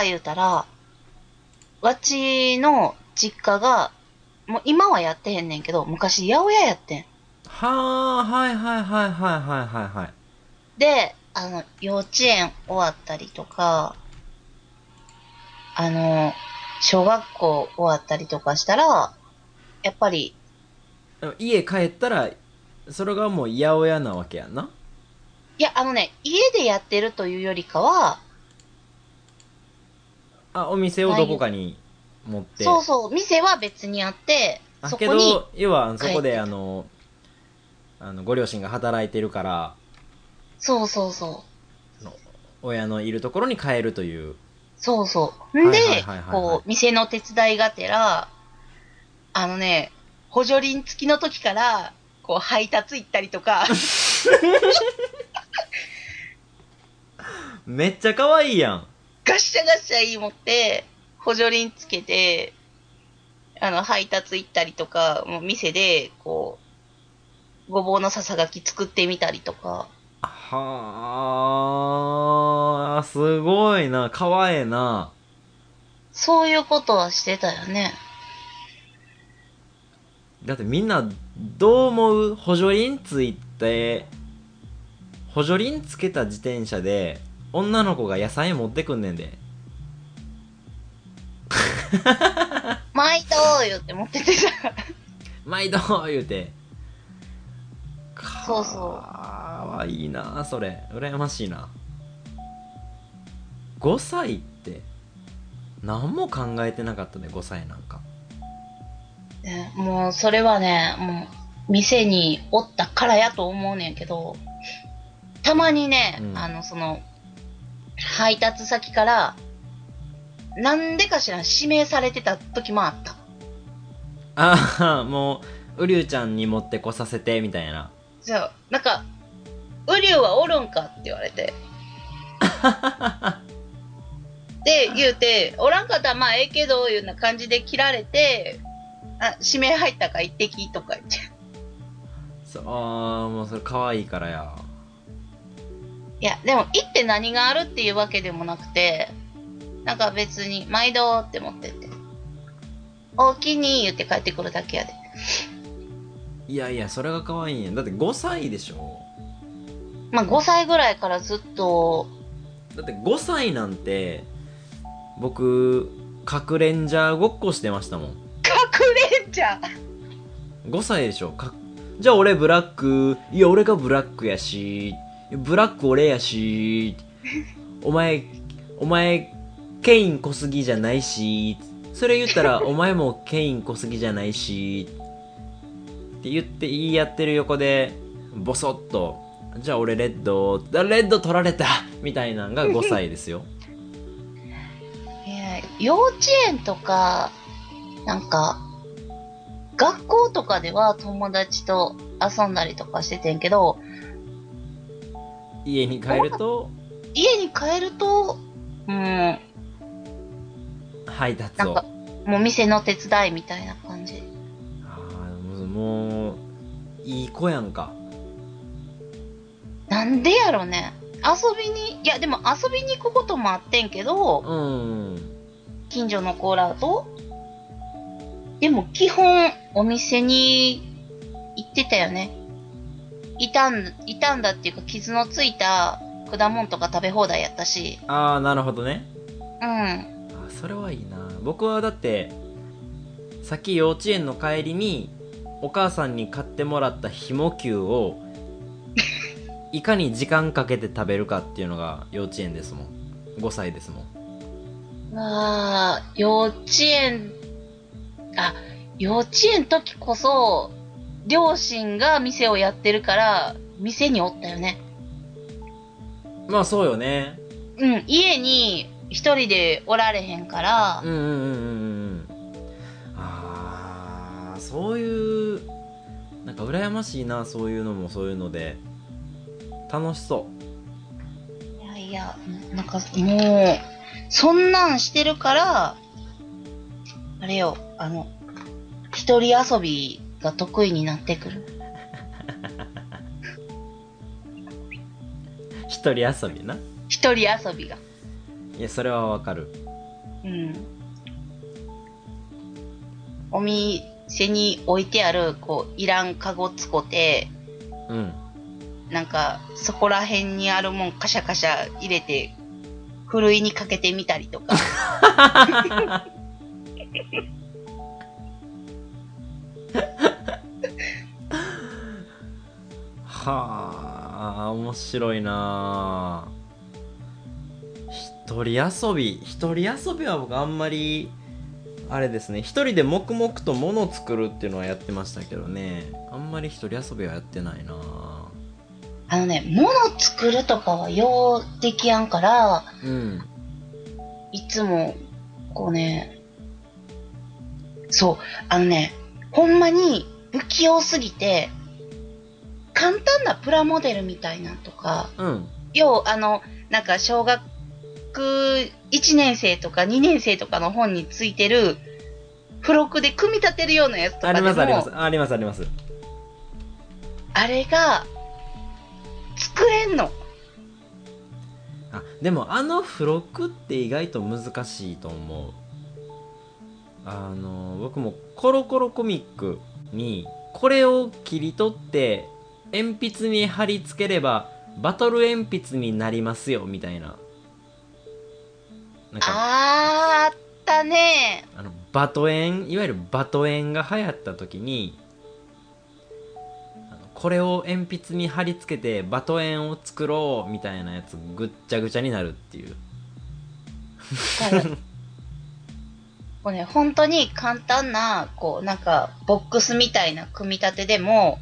か言うたら、わちの実家が、もう今はやってへんねんけど、昔八百屋やってん。はあ、はいはいはいはいはいはいはい。で、あの、幼稚園終わったりとか、あの、小学校終わったりとかしたら、やっぱり、家帰ったら、それがもう八百屋なわけやんな。いや、あのね、家でやってるというよりかは、あ、お店をどこかに持って。そうそう、店は別にあって、あけそこに、ど、要は、そこで、帰ってあの、あの、ご両親が働いてるから、そうそうそう。親のいるところに帰るという。そうそう。んではいはいはいはいはい、こう、店の手伝いがてら、あのね、補助輪付きの時から、こう、配達行ったりとか、めっちゃ可愛いやん。シャガッシャ言い持って、補助輪つけて、あの、配達行ったりとか、もう店で、こう、ごぼうのささがき作ってみたりとか、はあ、すごいな。可愛いな。そういうことはしてたよね。だってみんな、どう思う？補助輪ついて、補助輪つけた自転車で、女の子が野菜持ってくんねんで。毎度言って持ってってたから。毎度言うて。そうそうかわいいなそれ。羨ましいな。5歳って、何も考えてなかったね、5歳なんか。ねもう、それはね、もう、店におったからやと思うねんけど、たまにね、うんあの、その、配達先から、なんでかしらん指名されてた時もあった。ああ、もう、うりゅうちゃんに持ってこさせて、みたいな。じゃあ、なんか、ウリュウはおるんかって言われて。で、言うて、おらんかったらまあええけど、いうような感じで切られて、あ、指名入ったか一滴とか言って。そう、ああ、もうそれ可愛いからや。いや、でも、行って何があるっていうわけでもなくて、なんか別に、毎度って持ってって。おおきに言って帰ってくるだけやで。いやいや、それが可愛いんや。だって5歳でしょまあ5歳ぐらいからずっと、だって5歳なんて、僕、かくれんじゃーごっこしてましたもん。隠れんじゃん5歳でしょかじゃあ俺ブラック、いや俺がブラックやし、ブラック俺やし、お前、お前、ケイン小杉じゃないし、それ言ったら お前もケイン小杉じゃないし、って言って言い合ってる横で、ボソッと、じゃあ俺レッド、あレッド取られたみたいなのが5歳ですよ。いや幼稚園とか、なんか、学校とかでは友達と遊んだりとかしててんけど、家に帰ると、家に帰ると、うん、配達をなんか。、もう店の手伝いみたいな感じ。あーもう、いい子やんか。なんでやろね。遊びに、いやでも遊びに行くこともあってんけど、うん。近所の子らと。でも基本お店に行ってたよね。傷ん、傷んだっていうか傷のついた果物とか食べ放題やったし。ああ、なるほどね。うん。あそれはいいな。僕はだって、さっき幼稚園の帰りに、お母さんに買ってもらったひも球を、いかに時間かけて食べるかっていうのが幼稚園ですもん。5歳ですもん。わあ、幼稚園、あ、幼稚園時こそ、両親が店をやってるから、店におったよね。まあそうよね。うん、家に一人でおられへんから、うんうんうんうんうん。ああ、そういう、なんか羨ましいな、そういうのもそういうので。楽しそう。いやいや、なんかもう、そんなんしてるから、あれよ、あの、一人遊びが得意になってくる。一人遊びな。一人遊びが。いいや、それはわかる。うん。お店に置いてある、こう、いらんカゴつこて、うん。なんか、そこら辺にあるもんカシャカシャ入れて、ふるいにかけてみたりとか。はあ、面白いなあ一人遊び、一人遊びは僕あんまり、あれですね、一人で黙々と物を作るっていうのはやってましたけどね、あんまり一人遊びはやってないなあのね、物作るとかはようできやんから、うん。いつも、こうね、そう、あのね、ほんまに不器用すぎて、簡単なプラモデルみたいなんとか、うん。要、あの、なんか小学1年生とか2年生とかの本についてる、付録で組み立てるようなやつとかでも、ありますあります。ありますあります。あれが、作れんの。あ、でもあの付録って意外と難しいと思う。あの、僕もコロコロコミックに、これを切り取って、鉛筆に貼り付ければ、バトル鉛筆になりますよ、みたいな。なんか、あったね。あの、バトエン、いわゆるバトエンが流行った時に、これを鉛筆に貼り付けてバトエンを作ろうみたいなやつぐっちゃぐちゃになるっていう。こうね、本当に簡単な、こう、なんか、ボックスみたいな組み立てでも、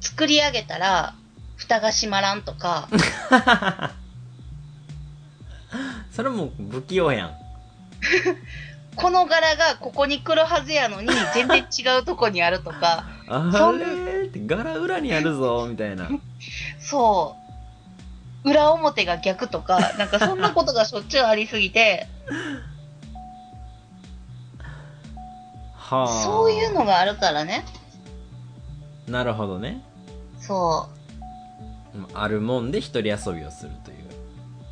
作り上げたら、蓋が閉まらんとか、それもう不器用やん。この柄がここに来るはずやのに、全然違うとこにあるとか、あれ？ーって柄裏にあるぞ、みたいな。そう、裏表が逆とか、なんかそんなことがしょっちゅうありすぎて、はあ。そういうのがあるからね。なるほどね。そう。あるもんで一人遊びをするという。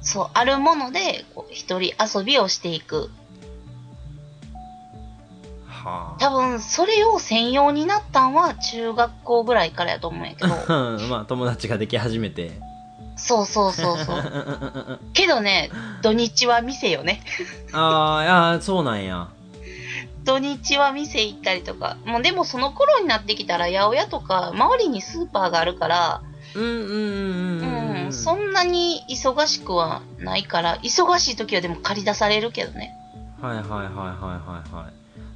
そう、あるもので、こう一人遊びをしていく。は多分、それを専用になったんは中学校ぐらいからやと思うんやけど。あ。まあ友達ができ始めて。そうそうそうそう。けどね、土日は店よね。あーあー、そうなんや。土日は店行ったりとか。もうでもその頃になってきたら、八百屋とか、周りにスーパーがあるから、うんうんうんうんうん、うん。そんなに忙しくはないから、忙しい時はでも借り出されるけどね。はいはいはいはいはいはい。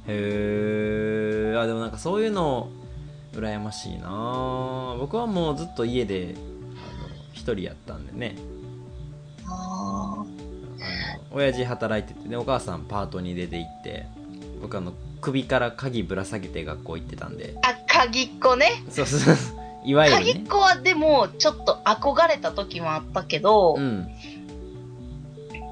へえ。あ、でもなんかそういうの、羨ましいな僕はもうずっと家で、あの、一人やったんでね。ああの、親父働いててね、お母さんパートに出て行って、僕あの、首から鍵ぶら下げて学校行ってたんで。あ、鍵っ子ね。そうそうそう。いわゆるね。鍵っ子はでも、ちょっと憧れた時もあったけど、うん。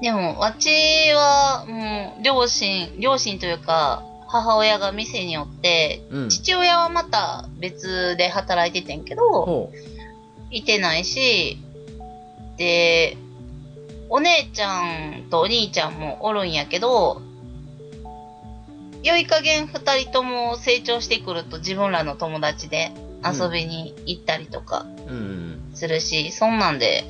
でも、わちは、もう、両親、両親というか、母親が店によって、うん。父親はまた別で働いててんけど、ほいてないし、で、お姉ちゃんとお兄ちゃんもおるんやけど、良い加減二人とも成長してくると自分らの友達で遊びに行ったりとかう。うん。するし、そんなんで、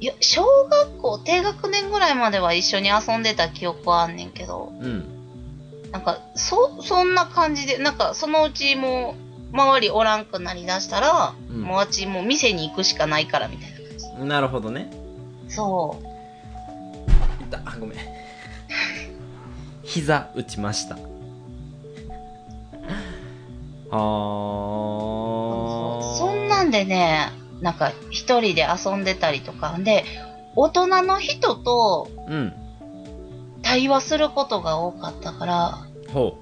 いや、小学校低学年ぐらいまでは一緒に遊んでた記憶はあんねんけど、うん。なんか、そ、そんな感じで、なんか、そのうちもう、周りおらんくなりだしたら、うんもうあっちもう店に行くしかないからみたいな感じ。なるほどね。そう。いった。ごめん。膝打ちました。はー。そんなんでね、なんか一人で遊んでたりとか、で、大人の人とうん。対話することが多かったから、ほう。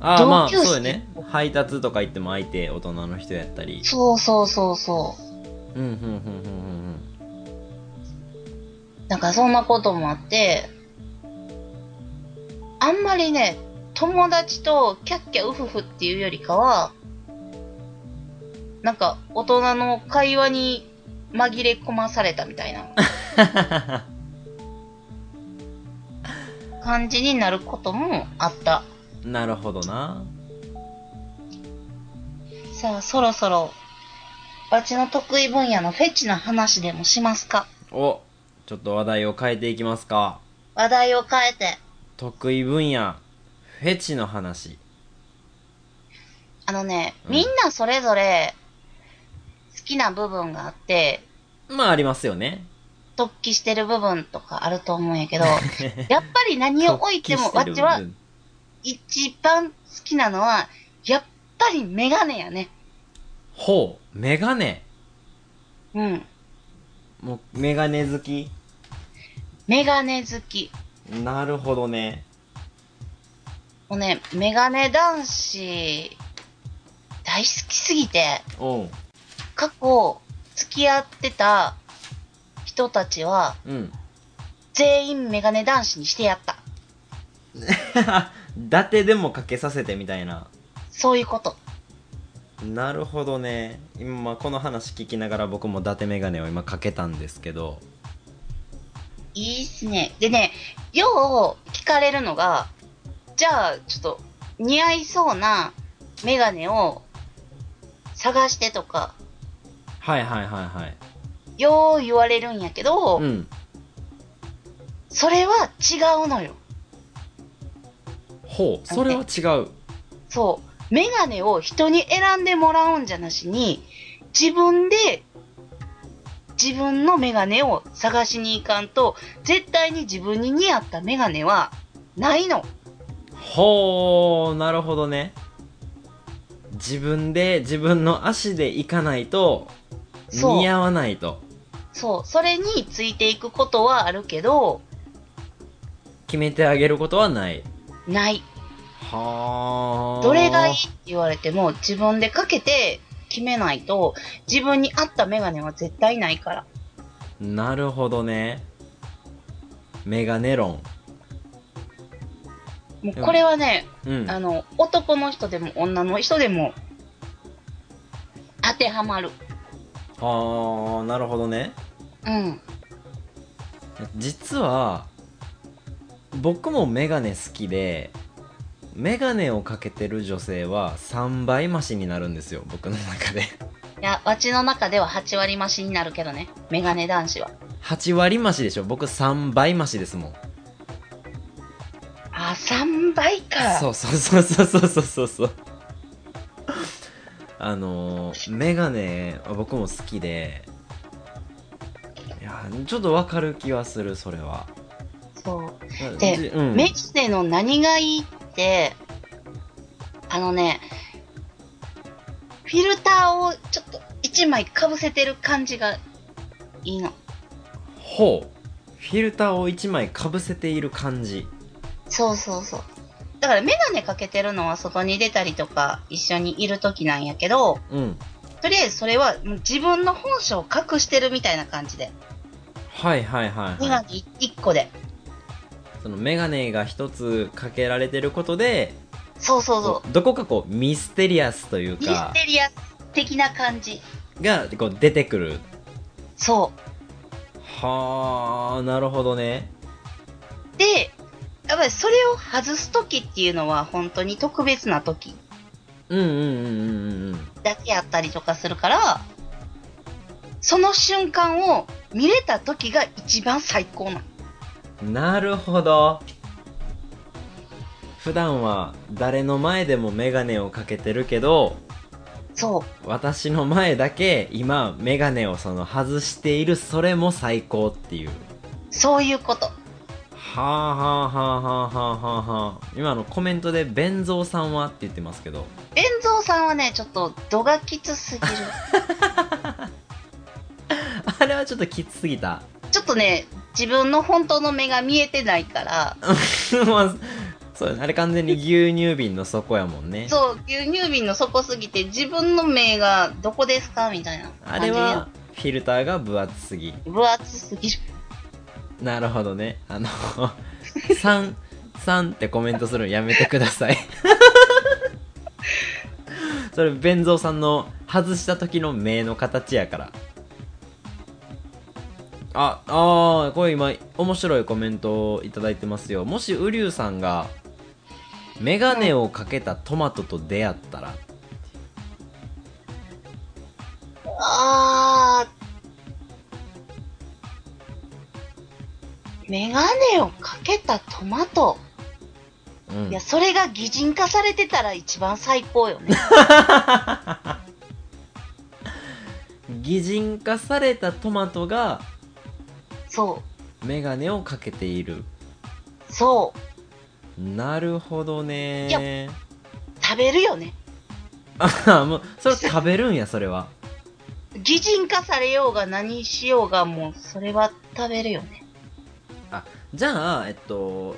ああ、まあ、同級生そうよね。配達とか行っても相手大人の人やったり。そうそうそうそう。うん、うん、うん、うん、なんかそんなこともあって、あんまりね、友達とキャッキャウフフっていうよりかは、なんか大人の会話に紛れ込まされたみたいな。感じになることもあった。なるほどな。さあ、そろそろ、わちの得意分野のフェチな話でもしますかお、ちょっと話題を変えていきますか。話題を変えて。得意分野、フェチの話。あのね、うんみんなそれぞれ好きな部分があって、まあありますよね。突起してる部分とかあると思うんやけど、やっぱり何を置いても、わ突起してるちは一番好きなのは、やっぱりメガネやね。ほう、メガネ。うん。もう、メガネ好きメガネ好き。なるほどね。もうね、メガネ男子、大好きすぎて、おう。過去、付き合ってた人たちは、うん。全員メガネ男子にしてやった。伊達でもかけさせてみたいな。そういうこと。なるほどね。今、まあこの話聞きながら僕も伊達メガネを今かけたんですけど。いいっすね。でね、よう聞かれるのが、じゃあ、ちょっと、似合いそうなメガネを探してとか、はいはいはいはい。よう言われるんやけど、うん。それは違うのよ。ほう、それは違う。そう。メガネを人に選んでもらうんじゃなしに、自分で、自分のメガネを探しに行かんと、絶対に自分に似合ったメガネはないの。ほう、なるほどね。自分で、自分の足で行かないと、そう似合わないと。そう。それについていくことはあるけど、決めてあげることはない。ない。はあ。どれがいいって言われても、自分でかけて決めないと、自分に合ったメガネは絶対ないから。なるほどね。メガネ論。もうこれはね、うん。あの、男の人でも女の人でも、当てはまる。はあ、なるほどね。うん。実は、僕もメガネ好きで、メガネをかけてる女性は3倍増しになるんですよ、僕の中で。いや、わちの中では8割増しになるけどね。メガネ男子は。8割増しでしょ僕3倍増しですもん。3倍か。そうそうそうそうそうそうそう。あのメガネ僕も好きで。いやちょっとわかる気はするそれは。そう。で、うん、メガネの何がいいってあのねフィルターをちょっと1枚かぶせてる感じがいいの。ほう。フィルターを1枚かぶせている感じ。そうそうそう。だからメガネかけてるのは外に出たりとか一緒にいる時なんやけど、うん。とりあえずそれはもう自分の本性を隠してるみたいな感じで。はいはいはい、はい。メガネ1個で。そのメガネが一つかけられてることで、そうそうそう。どこかこうミステリアスというミスか、テリアス的な感じ。がこう出てくる。そう。はあ、なるほどね。で、やっぱりそれを外す時っていうのは本当に特別な時うんうんうんうんうんだけやったりとかするから、その瞬間を見れた時が一番最高なの。うん。なるほど。普段は誰の前でもメガネをかけてるけど、そう。私の前だけ今メガネをその外しているそれも最高っていう。そういうこと。はあはあはあはあはあはあはあ。今のコメントで弁蔵さんはって言ってますけど。弁蔵さんはね、ちょっと度がきつすぎる。あれはちょっときつすぎた？ちょっとね、自分の本当の目が見えてないから、まあ、そうあれ完全に牛乳瓶の底やもんね。そう、牛乳瓶の底すぎて自分の目がどこですか？みたいなあ感じで。れはフィルターが分厚すぎ。分厚すぎる。なるほどね。あの、3、3ってコメントするのやめてください。それ、弁蔵さんの外した時の目の形やから。ああーこれ今面白いコメントをいただいてますよもしウリュウさんがメガネをかけたトマトと出会ったら、あメガネをかけたトマト。うんいや、それが擬人化されてたら一番最高よね。擬人化されたトマトがそメガネをかけているう。そう。なるほどね食べるよね。あもうそれ食べるんやそれは擬人化されようが何しようがもう、それは食べるよね。じゃあえっと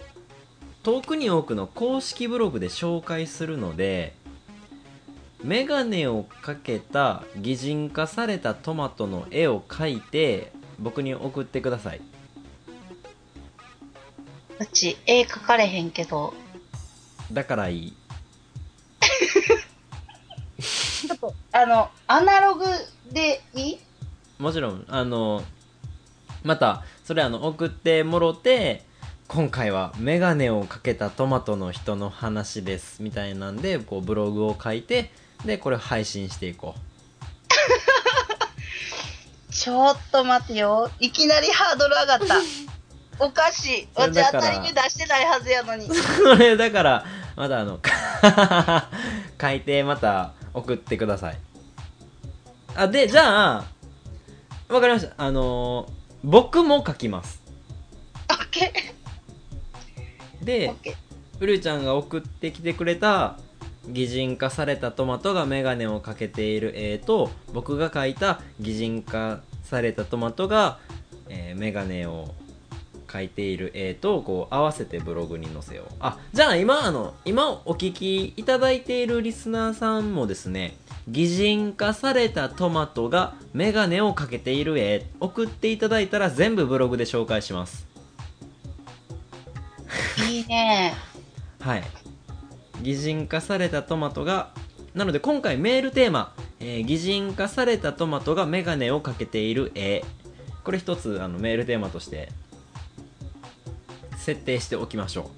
遠くに多くの公式ブログで紹介するのでメガネをかけた擬人化されたトマトの絵を描いて僕に送ってください。うち、絵描かれへんけど、だからいい。ちょっと、あの、アナログでいい？もちろんあのまたそれあの送ってもろて今回はメガネをかけたトマトの人の話ですみたいなんでこうブログを書いてでこれを配信していこ ちょっと待てよ。いきなりハードル上がった。おかしい。わちそれだから当たり目出してないはずやのに。うこれだからまたあの 書いてまた送ってくださいあでじゃあわかりましたあの僕も書きますオッケー。でオッケー。うるちゃんが送ってきてくれた擬人化されたトマトがメガネをかけている絵と僕が描いた擬人化されたトマトが、えーメガネを描いている絵とこう合わせてブログに載せようあじゃあ今あの今お聞きいただいているリスナーさんもですね擬人化されたトマトがメガネをかけている絵。送っていただいたら全部ブログで紹介します。いいね。はい。擬人化されたトマトがなので今回メールテーマ、えー擬人化されたトマトがメガネをかけている絵。これ一つあのメールテーマとして。設定しておきましょ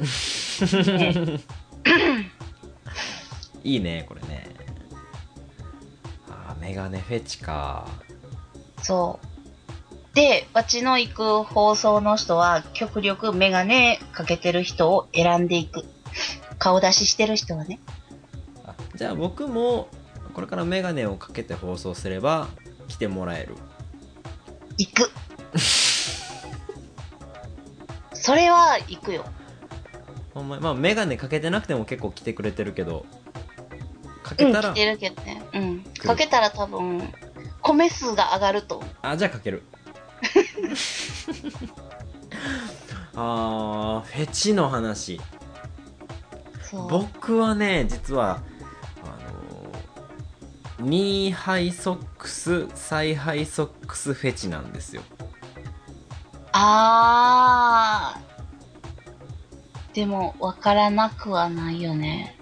う いいねこれねあーメガネフェチかそう。で、わちの行く放送の人は、極力メガネかけてる人を選んでいく。顔出ししてる人はね。あじゃあ僕もこれからメガネをかけて放送すれば来てもらえる行く。それは行くよ。ほんままあメガネかけてなくても結構来てくれてるけどかうん、けたら、来てるけどね。うん。かけたら多分、米数が上がると。あじゃあかける あーフェチの話。僕はね実はあのーニーハイソックスサイハイソックスフェチなんですよあー。でも、わからなくはないよね。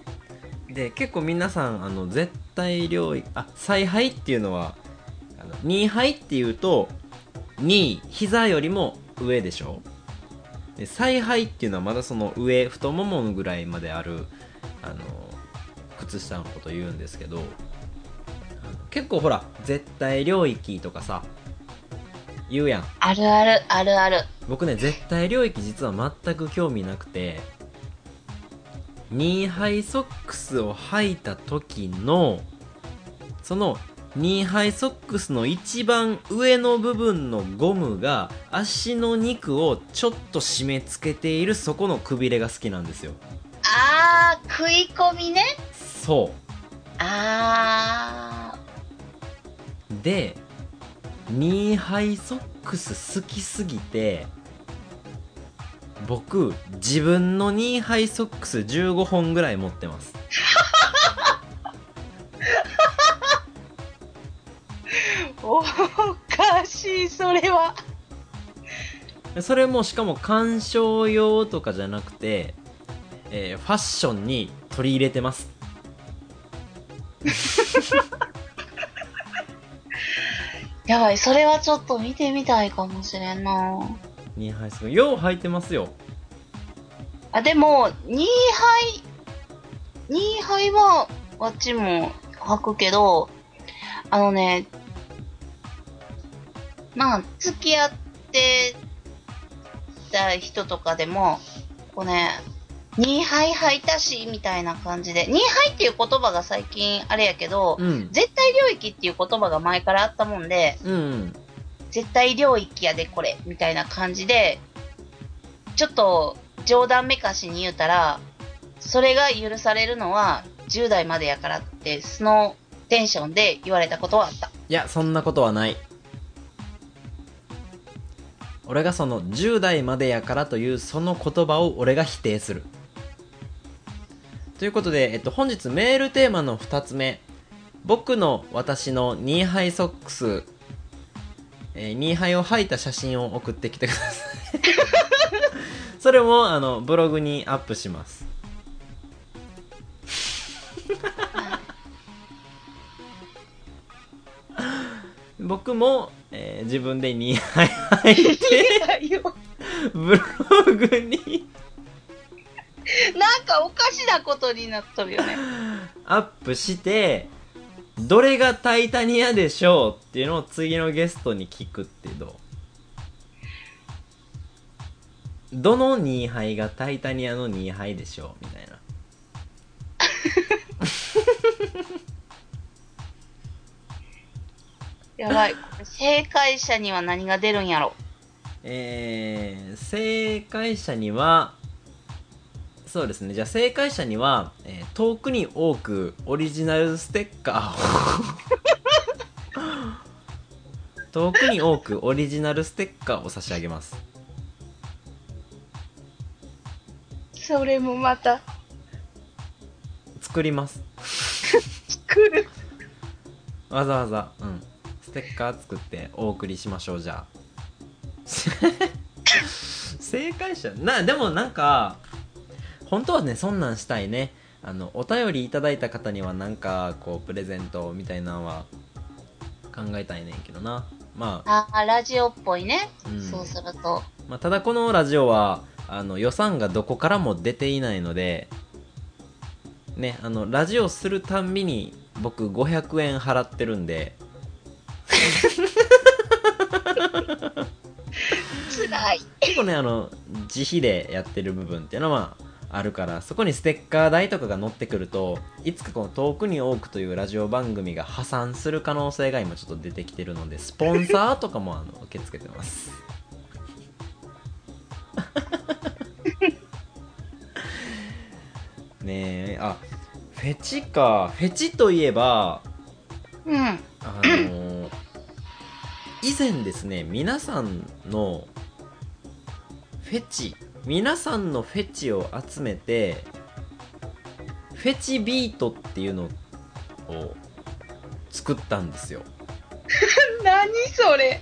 で結構皆さんあの絶対領域あ采配っていうのはあの2杯っていうと2膝よりも上でしょ？で采配っていうのはまだその上太ももぐらいまであるあの靴下のこと言うんですけど結構ほら絶対領域とかさ言うやんあるある、あるある。僕ね絶対領域実は全く興味なくてニーハイソックスを履いた時のそのニーハイソックスの一番上の部分のゴムが足の肉をちょっと締め付けているそこのくびれが好きなんですよ。あー、食い込みね。そう。あでニーハイソックス好きすぎて僕自分のニーハイソックス15本ぐらい持ってますー。おかしい、それは。それもしかも鑑賞用とかじゃなくて、えーファッションに取り入れてます やばい、それはちょっと見てみたいかもしれんなニーハイすごい。よう履いてますよ。あ、でも、ニーハイ、ニーハイは、あっちも履くけど、あのね、まあ、付き合ってた人とかでも、こうね、ニーハイ履いたし、みたいな感じで、ニーハイっていう言葉が最近あれやけど、うん。絶対領域っていう言葉が前からあったもんで、うん。絶対領域やでこれ、みたいな感じで、ちょっと冗談めかしに言うたら、それが許されるのは10代までやからって、そのテンションで言われたことはあった。いや、そんなことはない。俺がその10代までやからというその言葉を俺が否定する。ということで、えっと、本日メールテーマの2つ目。僕の私のニーハイソックス、えーニーハイを履いた写真を送ってきてください。それも、あの、ブログにアップします。僕も、えー自分でニーハイ履いて、ブログになんかおかしなことになっとるよね。アップして、どれがタイタニアでしょうっていうのを次のゲストに聞くってどう？どのニーハイがタイタニアのニーハイでしょうみたいな。やばい。正解者には何が出るんやろ。えー、正解者には、そうですね。じゃあ正解者には、えー遠くに多くオリジナルステッカーを 遠くに多くオリジナルステッカーを差し上げます。それもまた、作ります。作る。わざわざ、うん。ステッカー作ってお送りしましょう、じゃあ。正解者な、でもなんか、本当はね、そんなんしたいね。あの、お便りいただいた方にはなんか、こう、プレゼントみたいなのは考えたいねんけどな。まあ、あ、ラジオっぽいね。うんそうすると。まあ、ただこのラジオは、あの、予算がどこからも出ていないので、ね、あの、ラジオするたんびに僕500円払ってるんで、辛い。結構ねあの自費でやってる部分っていうのはあるからそこにステッカー代とかが乗ってくるといつかこの「遠くに多く」というラジオ番組が破産する可能性が今ちょっと出てきてるのでスポンサーとかもあの受け付けてます ねえあフェチかフェチといえばうん。あの以前ですね皆さんのフェチ皆さんのフェチを集めてフェチビートっていうのを作ったんですよ。何それ？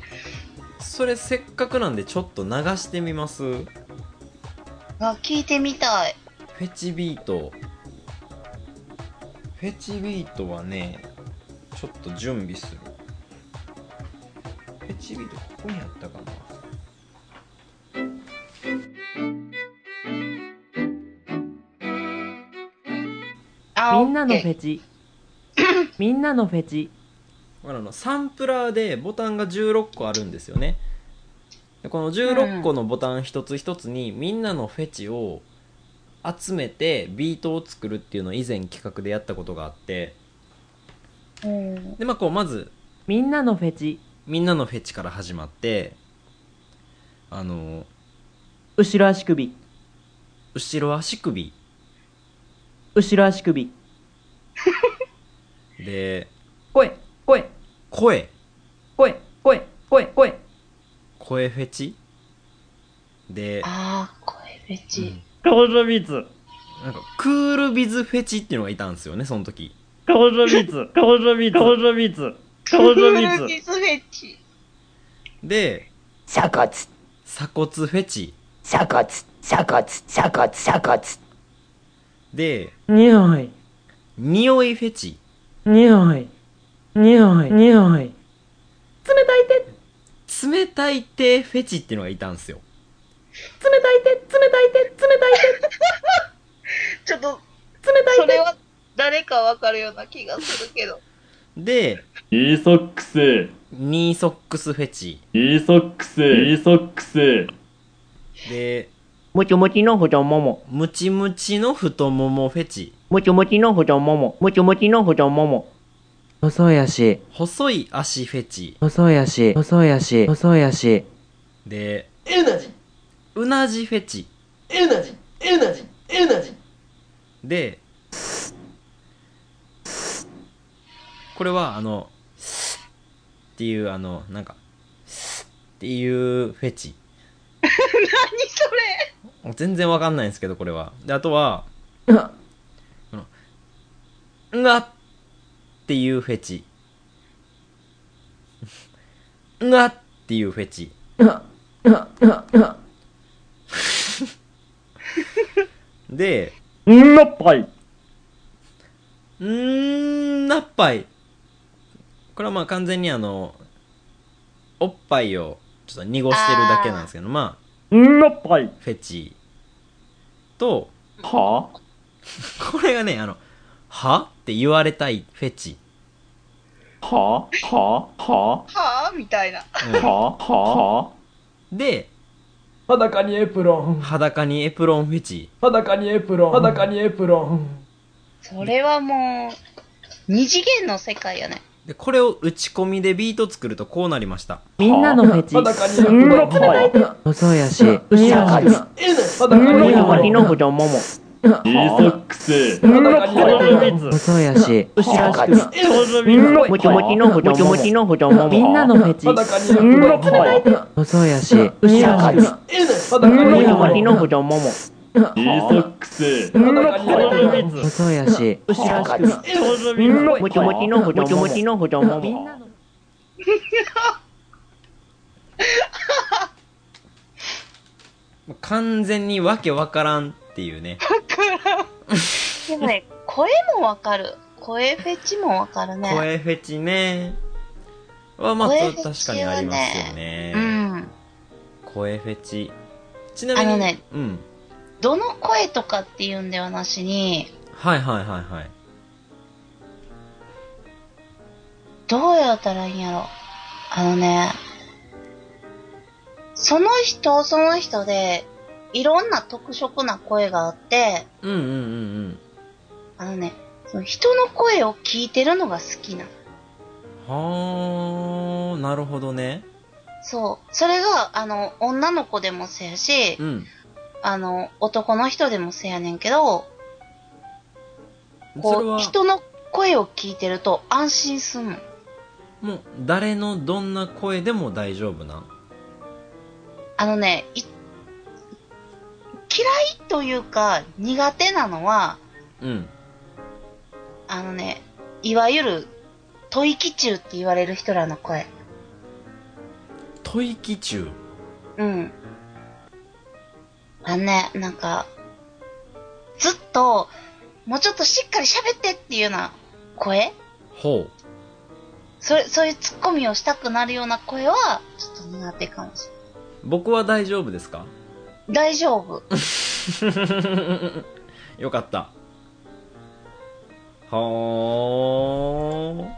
それせっかくなんでちょっと流してみます？フあ、聞いてみたい。ェチビート。フェチビートはねちょっと準備する。フェチビートここにあったかな？みんなのフェチ。みんなのフェチ。あのサンプラーでボタンが16個あるんですよねでこの16個のボタン一つ一つにみんなのフェチを集めてビートを作るっていうのを以前企画でやったことがあってうん。でまあこうまずみんなのフェチ。みんなのフェチから始まってあの後ろ足首。後ろ足首後ろ足首。で声、声、声声、声、声、声。声フェチ？であー、声フェチ。カボチャビーツ。なんかクールビズフェチっていうのがいたんですよねその時カボチャビーツ。カボチャビーツ。カボチャビーツ。カボチャビーツ。ビズフェチ。で鎖骨鎖骨フェチ鎖骨鎖骨鎖骨鎖骨で匂い、匂いフェチ匂い、匂い、匂い。冷たい冷たい手フェチっていうのがいたんですよ。冷たい手、冷たい手、冷たい ちょっと、手、冷たいそれは誰かわかるような気がするけど。で、イーソックス、ニーソックスフェチ。イーソックス、イーソックス、で、もちもちの太もも。ムチムチの太ももフェチ。もちもちの太もも。もちもちの太もも。細い足、細い足フェチ。細い足、細い足、細い足。で、エナジーうなじフェチ。エナジーエナジーエナジーで、これはあの、っていうあの、なんか、っていうフェチ。何それ全然わかんないんですけど、これは。で、あとは、うわうわっていうフェチ。うわっていうフェチ。で、んなっぱい。ん、なっぱい。これはまあ完全にあの、おっぱいをちょっと濁してるだけなんですけど、まあ、んなっぱい。フェチと、は これがね、あの、は？って言われたいフェチ。は？は？は？は？ぁみたいな。うん。は？は？で、裸にエプロン裸にエプロンフェチ。裸にエプロン裸にエプロンそれは？もう、二次元の世界やね。で、これを打ち込みでビート作るとこうなりました。みんなのフェチ。裸にエプロンっぱい。細い足、後ろ足。エナジー裸にエプロン。ソックス、裸にエプロン細い足、後ろ足。もちもちの太もも。もちもちの太もも。みんなのフェチ。裸にエプロン細い足、後ろ足。もちもちの太もも。イーソックス、裸にエプロン細い足、後ろ足。もちもちの太もも。もちもちの太もも。もう完全にわけわからんっていうね。でもね、声もわかる。声フェチもわかるね。声フェチね。は、まあ、声フ確かにありますよね。うん。声フェチ。ちなみに、あのねうん。どの声とかっていうんではなしに、はいはいはいはい。どうやったらいいんやろ。あのね、その人その人で、いろんな特色な声があって、うんうんうんうん。あのね、その人の声を聞いてるのが好きな。はー、なるほどね。そう。それが、あの、女の子でもせやしう、ん。あの、男の人でもせやねんけど、こう、は、人の声を聞いてると安心すんの。もう、誰のどんな声でも大丈夫な？あのね、い嫌いというか苦手なのは、うん。あのね、いわゆる吐息中って言われる人らの声。吐息中？うん。あのね、なんか、ずっと、もうちょっとしっかり喋ってっていうような声？ほう。それ、そういうツッコミをしたくなるような声は、ちょっと苦手かもしれ僕は大丈夫ですか？ない。大丈夫。よかった。はー。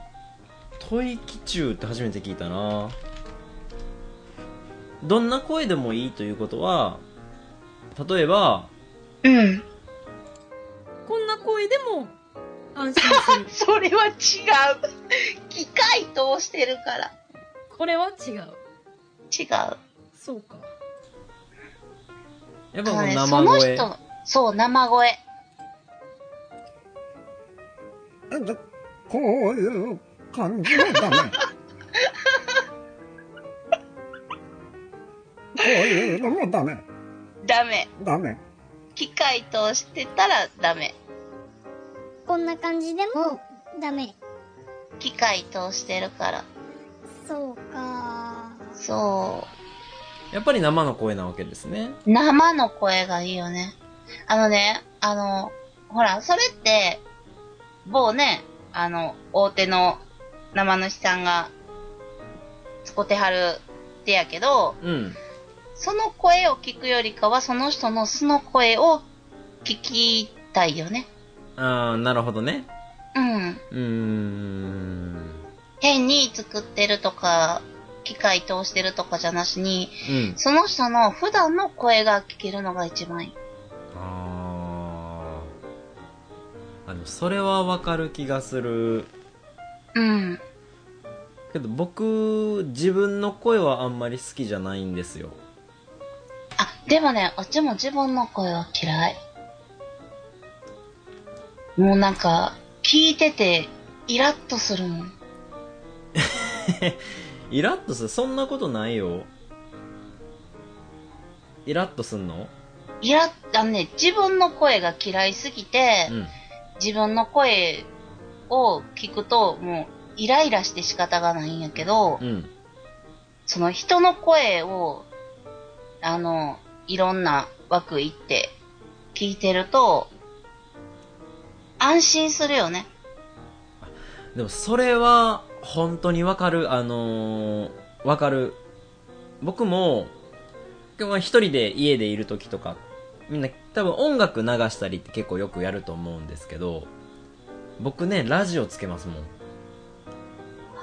吐息中って初めて聞いたな。どんな声でもいいということは、例えば、うん。こんな声でも安心する。それは違う。機械通してるから。これは違う。違う。そうか。やっぱこの生その声。人、そう、生声。こういう感じはダメ。こういうのもダメ。ダメ。ダメ。機械通してたらダメ。こんな感じでもダメ。機械通してるから。そうか。そやっぱり生の声なわけですね。う。生の声がいいよね。あのね、あの、ほら、それって、某ね、あの、大手の生主さんが、使ってはる手やけど、うん。その声を聞くよりかは、その人の素の声を聞きたいよね。あー、なるほどね。うん。うーん。変に作ってるとか、機械通してるとかじゃなしに、うん。その人の普段の声が聞けるのが一番いい。あー。あの、それはわかる気がする。うん。けど僕、自分の声はあんまり好きじゃないんですよ。あ、でもね、あっちも自分の声は嫌い。もうなんか、聞いてて、イラッとするもん。イラッとするそんなことないよ。イラッとすんの？イラッ、あのね、自分の声が嫌いすぎて、うん。自分の声を聞くと、もう、イライラして仕方がないんやけど、うん。その人の声を、あの、いろんな枠行って聞いてると、安心するよね。でもそれは本当にわかる。あのー、わかる。僕も、まあ一人で家でいる時とか、みんな多分音楽流したりって結構よくやると思うんですけど、僕ね、ラジオつけますもん。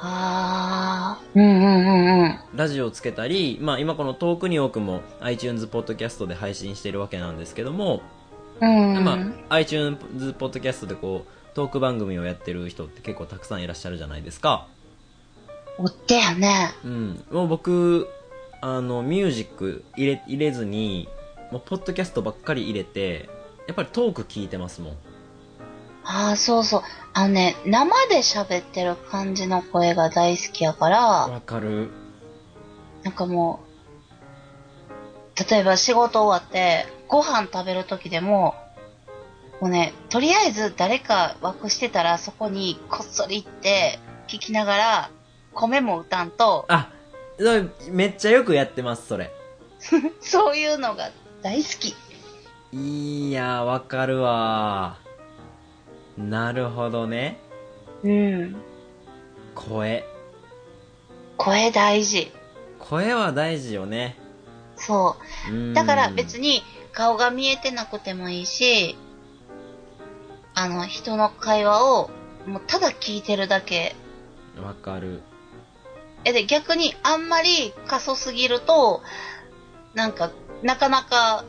ああ、うんうんうんうん。ラジオをつけたり、まあ今この遠くに多くも iTunes ポッドキャストで配信してるわけなんですけども、うん。まあ iTunes ポッドキャストでこう、トーク番組をやってる人って結構たくさんいらっしゃるじゃないですか。おってやね。うん。もう僕、あの、ミュージック入れ、入れずに、もうポッドキャストばっかり入れて、やっぱりトーク聞いてますもん。ああ、そうそう。あのね、生で喋ってる感じの声が大好きやから、わかる。なんかもう、例えば仕事終わって、ご飯食べる時でも、もうね、とりあえず誰か枠してたらそこにこっそり行って、聞きながら、米も歌んと、あ、めっちゃよくやってます、それ。そういうのが大好き。いやー、わかるわー。なるほどね。うん。声。声大事。声は大事よね。そうう。んだから別に顔が見えてなくてもいいし、あの、人の会話をもうただ聞いてるだけ。わかる。え、で、逆にあんまり過疎すぎると、なんか、なかなか、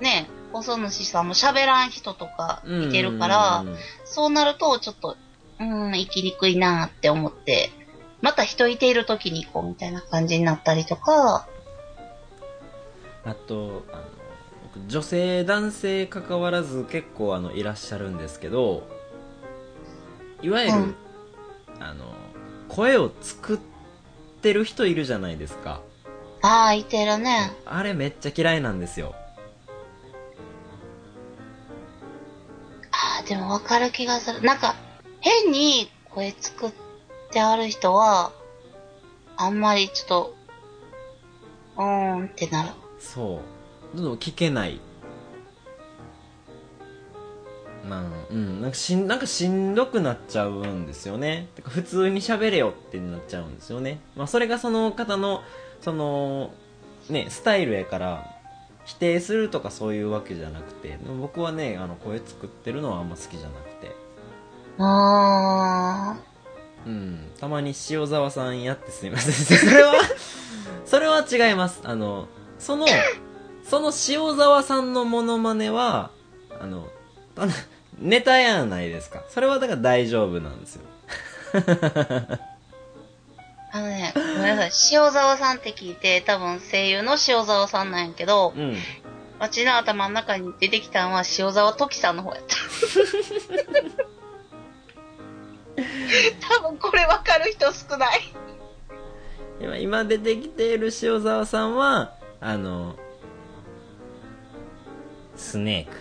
ね、細主さんも喋らん人とかいてるからうん、そうなるとちょっと、うーん、生きにくいなって思って、また人いている時に行こうみたいな感じになったりとか、あと、あの、僕女性、男性関わらず結構あの、いらっしゃるんですけど、いわゆる、うんあの、声を作ってる人いるじゃないですか。ああ、いてるね。あれめっちゃ嫌いなんですよ。ああ、でもわかる気がする。なんか、変に声作ってある人は、あんまりちょっと、うーんってなる。そう。どんどん聞けない。まあ、うん、なんかしん、なんかしんどくなっちゃうんですよね。てか普通に喋れよってなっちゃうんですよね。まあ、それがその方の、その、ね、スタイルやから、否定するとかそういうわけじゃなくて、僕はね、あの、声作ってるのはあんま好きじゃなくて。あうん、たまに塩沢さんやってすみません。それは、それは違います。あの、その、その塩沢さんのモノマネは、あの、た ネタやないですか。それはだから大丈夫なんですよ。あ。あのね、ごめんなさい。塩沢さんって聞いて、多分声優の塩沢さんなんやけど、うん。私の頭の中に出てきたのは塩沢時さんの方やった。多分これわかる人少ない。今、今出てきている塩沢さんは、あの、スネーク。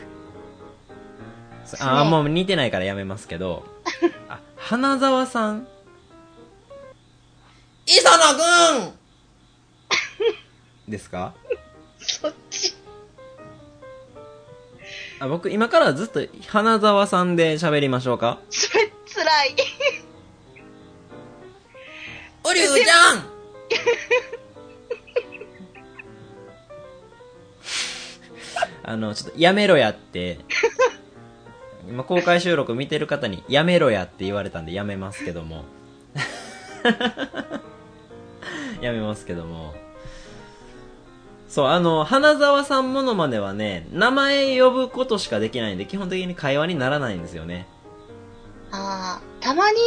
あー、もう似てないからやめますけど、あ、花沢さん？磯野くん！ですか？そっち。あ僕、今からずっと花沢さんで喋りましょうか？それ、辛い。おりゅうちゃんあの、ちょっとやめろやって、今公開収録見てる方にやめろやって言われたんでやめますけども。やめますけども。そう、あの、花沢さんモノマネはね、名前呼ぶことしかできないんで、基本的に会話にならないんですよね。ああ、たまに、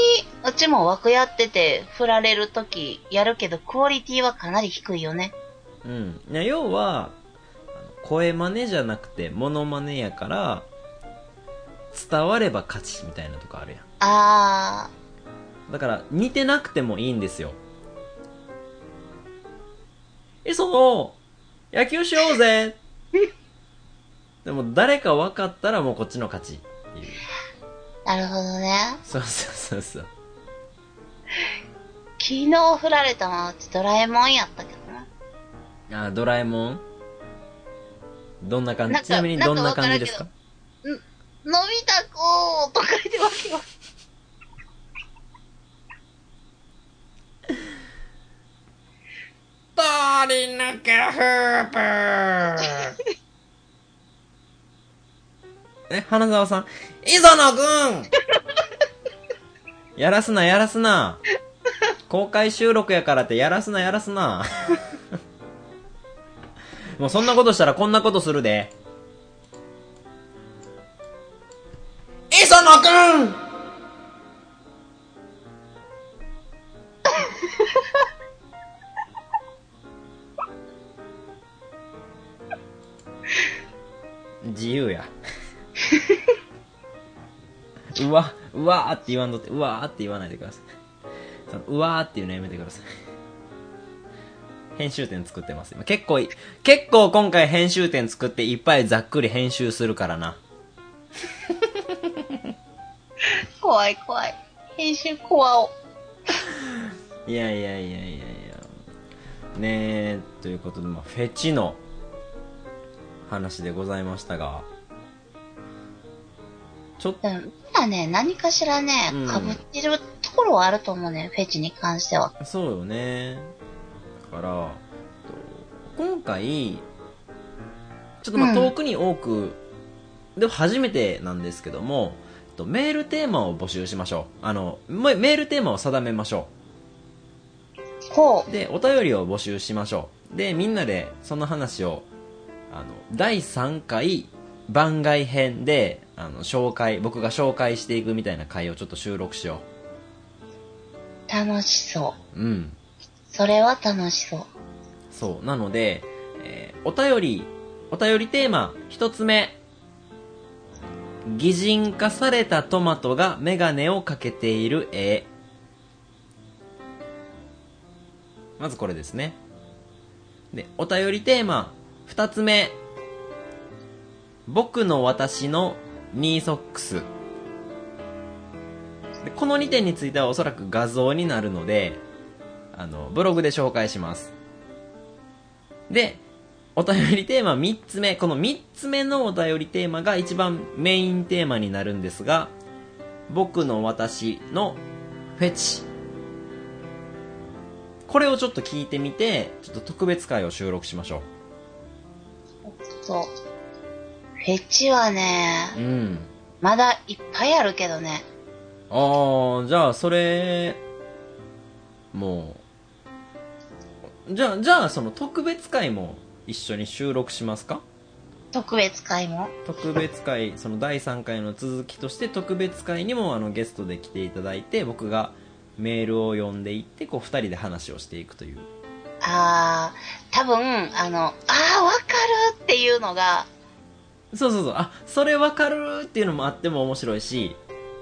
うちも枠やってて、振られるときやるけど、クオリティはかなり低いよね。うん。要は、声真似じゃなくて、モノマネやから、伝われば勝ちみたいなとこあるやん。あだから、似てなくてもいいんですよ。え、その、野球しようぜ でも、誰か分かったらもうこっちの勝ちっていう。ー、なるほどね。そうそうそうそう。昨日振られたのはうちドラえもんやったけどな。あ、ドラえもん？どんな感じ？ちなみにどんな感じですか？のび太くんとか言ってわけわ通り抜けフープえ、花沢さん。磯野くんやらすな、やらすな。公開収録やからってやらすな、やらすな。もうそんなことしたらこんなことするで。磯野くん自由や。うわ、うわーって言わんとって、うわーって言わないでください。そのうわーっていうのやめてください。編集点作ってます。今結構い、結構今回編集点作っていっぱいざっくり編集するからな。怖い怖い。編集怖お。いやいやいやいやいや。ねえ、ということで、まあ、フェチの話でございましたが、ちょっと、うん。みんなね、何かしらねうん、被ってるところはあると思うね、フェチに関しては。そうよね。だから、と今回、ちょっとまあうん遠くに多く、でも初めてなんですけども、とメールテーマを募集しましょう。あの、メメールテーマを定めましょほう。で、お便りを募集しましょう。で、みんなでその話を、あの、第3回番外編で、あの、紹介、僕が紹介していくみたいな回をちょっと収録しよう。楽しそう。う。うん。それは楽しそう。そう。なので、えーお便り、お便りテーマ、一つ目。擬人化されたトマトがメガネをかけている絵。まずこれですね。で、お便りテーマ、二つ目。僕の私のニーソックス。でこの2点についてはおそらく画像になるので、あの、ブログで紹介します。で、お便りテーマ3つ目。この3つ目のお便りテーマが一番メインテーマになるんですが、僕の私のフェチ。これをちょっと聞いてみて、ちょっと特別会を収録しましょそう。フェチはねう。、うん。まだいっぱいあるけどね。あー、じゃあそれ、もう、じゃあ、じゃあその特別会も一緒に収録しますか？特別会も？特別会、その第3回の続きとして特別会にもあのゲストで来ていただいて、僕がメールを読んでいって、こう二人で話をしていくという。あー、多分、あの、あー、わかるっていうのが、そうそうそう、あ、それわかるっていうのもあっても面白いし、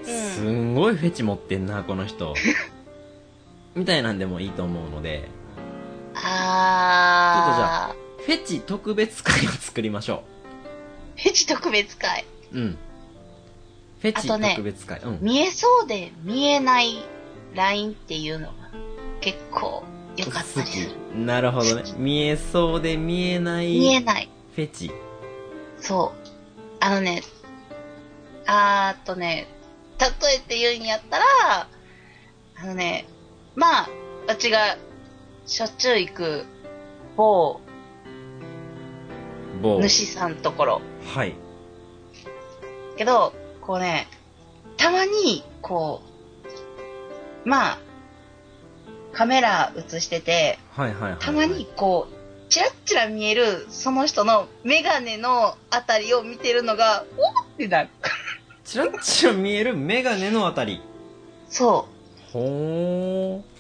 すんごいフェチ持ってんな、この人。みたいなんでもいいと思うので、あー、フェチ特別会を作りましょフェチ特別会。う。うん。フェチあとね特別会。うん。見えそうで見えないラインっていうのが結構良かったりする。なるほどね。見えそうで見えない。見えない。フェチ。そう。あのね、あーっとね、例えて言うんやったら、あのね、まあ、私がしょっちゅう行く某某。主さんところ。はい。けど、こうね、たまに、こう、まあ、カメラ映してて、はいはいはい。たまにこう、チラッチラ見える、その人のメガネのあたりを見てるのが、おーってなる。チラッチラ見えるメガネのあたり。そほー。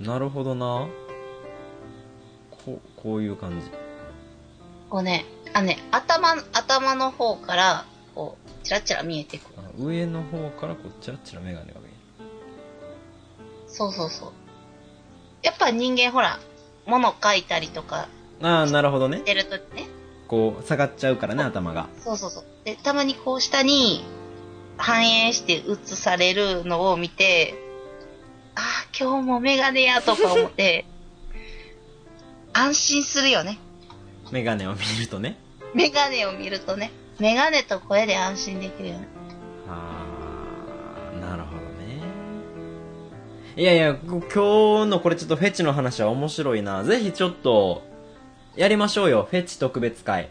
なるほどな。こう、こういう感じ。う。こうね、あのね、頭、頭の方から、こう、チラッチラ見えてくる。あ上の方からこう、チラッチラメガネが見える。そうそうそう。やっぱ人間ほら、物書いたりとかああ、なるほどねし。てるときね。こう、下がっちゃうからね、頭が。そうそうそう。で、たまにこう下に反映して映されるのを見て、今日もメガネやとか思って、安心するよね。メガネを見るとね。メガネを見るとね。メガネと声で安心できるよね。あー、なるほどね。いやいや、こ今日のこれちょっとフェチの話は面白いな。ぜひちょっと、やりましょうよ。フェチ特別会。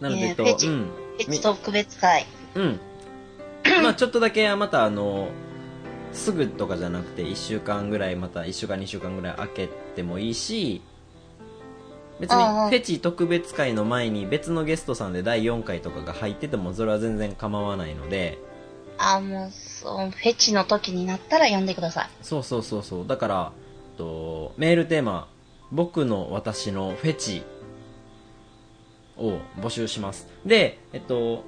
なので、えっと、うん。フェチ特別会。うん。まあちょっとだけまたあの、すぐとかじゃなくて1週間ぐらいまた1週間2週間ぐらい空けてもいいし、別にフェチ特別会の前に別のゲストさんで第4回とかが入っててもそれは全然構わないので、ああ、もう、そう、フェチの時になったら呼んでください。そうそうそうそう。だから、と、メールテーマ、僕の私のフェチを募集します。で、えっと、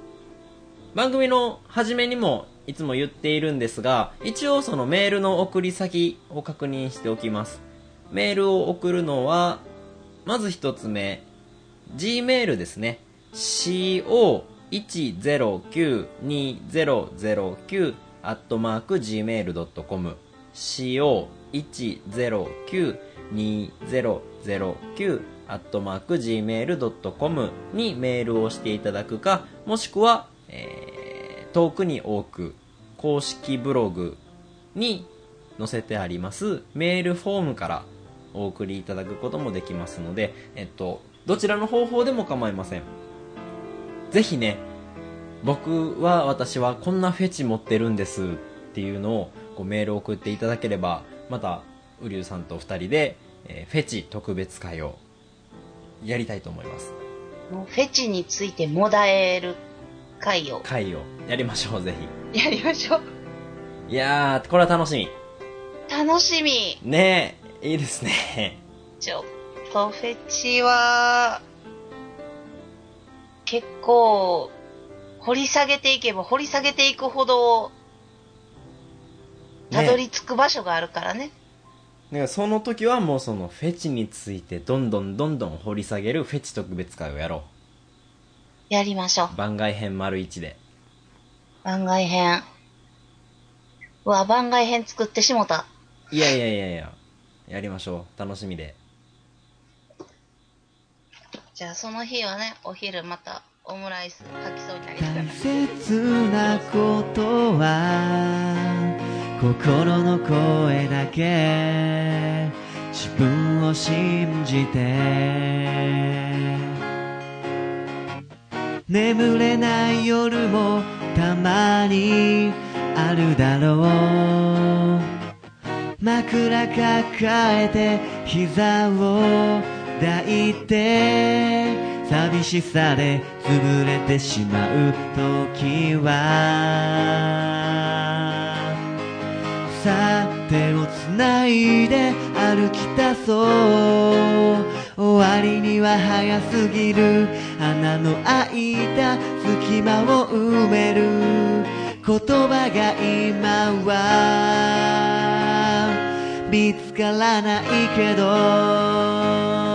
番組の初めにもいつも言っているんですが、一応そのメールの送り先を確認しておきます。メールを送るのは、まず一つ目、Gmail ですね。co1092009 アットマーク gmail.com co1092009 アットマーク gmail.com にメールをしていただくか、もしくは、えー遠くに多く公式ブログに載せてありますメールフォームからお送りいただくこともできますので、えっと、どちらの方法でも構いません。ぜひね、僕は私はこんなフェチ持ってるんですっていうのをこうメールを送っていただければ、また、ウリュウさんと二人で、えーフェチ特別会をやりたいと思います。フェチについてもだえる会を会をやりましょう、ぜやりましょう。ひ。いやー、これは楽しみ。楽しみ。ねえ、いいですね。ちょっとフェチは、結構、掘り下げていけば掘り下げていくほど、たどり着く場所があるからね。だからその時はもうそのフェチについてどんどんどんどん掘り下げるフェチ特別会をやろやりましょうう。。番外編丸一で。番外編。うわ、番外編作ってしもた。いやいやいやいや、やりましょう。楽しみで。じゃあその日はね、お昼またオムライス吐きそうになり大切なことは心の声だけ自分を信じて眠れない夜もたまにあるだろう枕抱えて膝を抱いて寂しさで潰れてしまう時はさあ手をつないで歩き出そう。終わりには早すぎる。穴の開いた隙間を埋める。言葉が今は見つからないけど。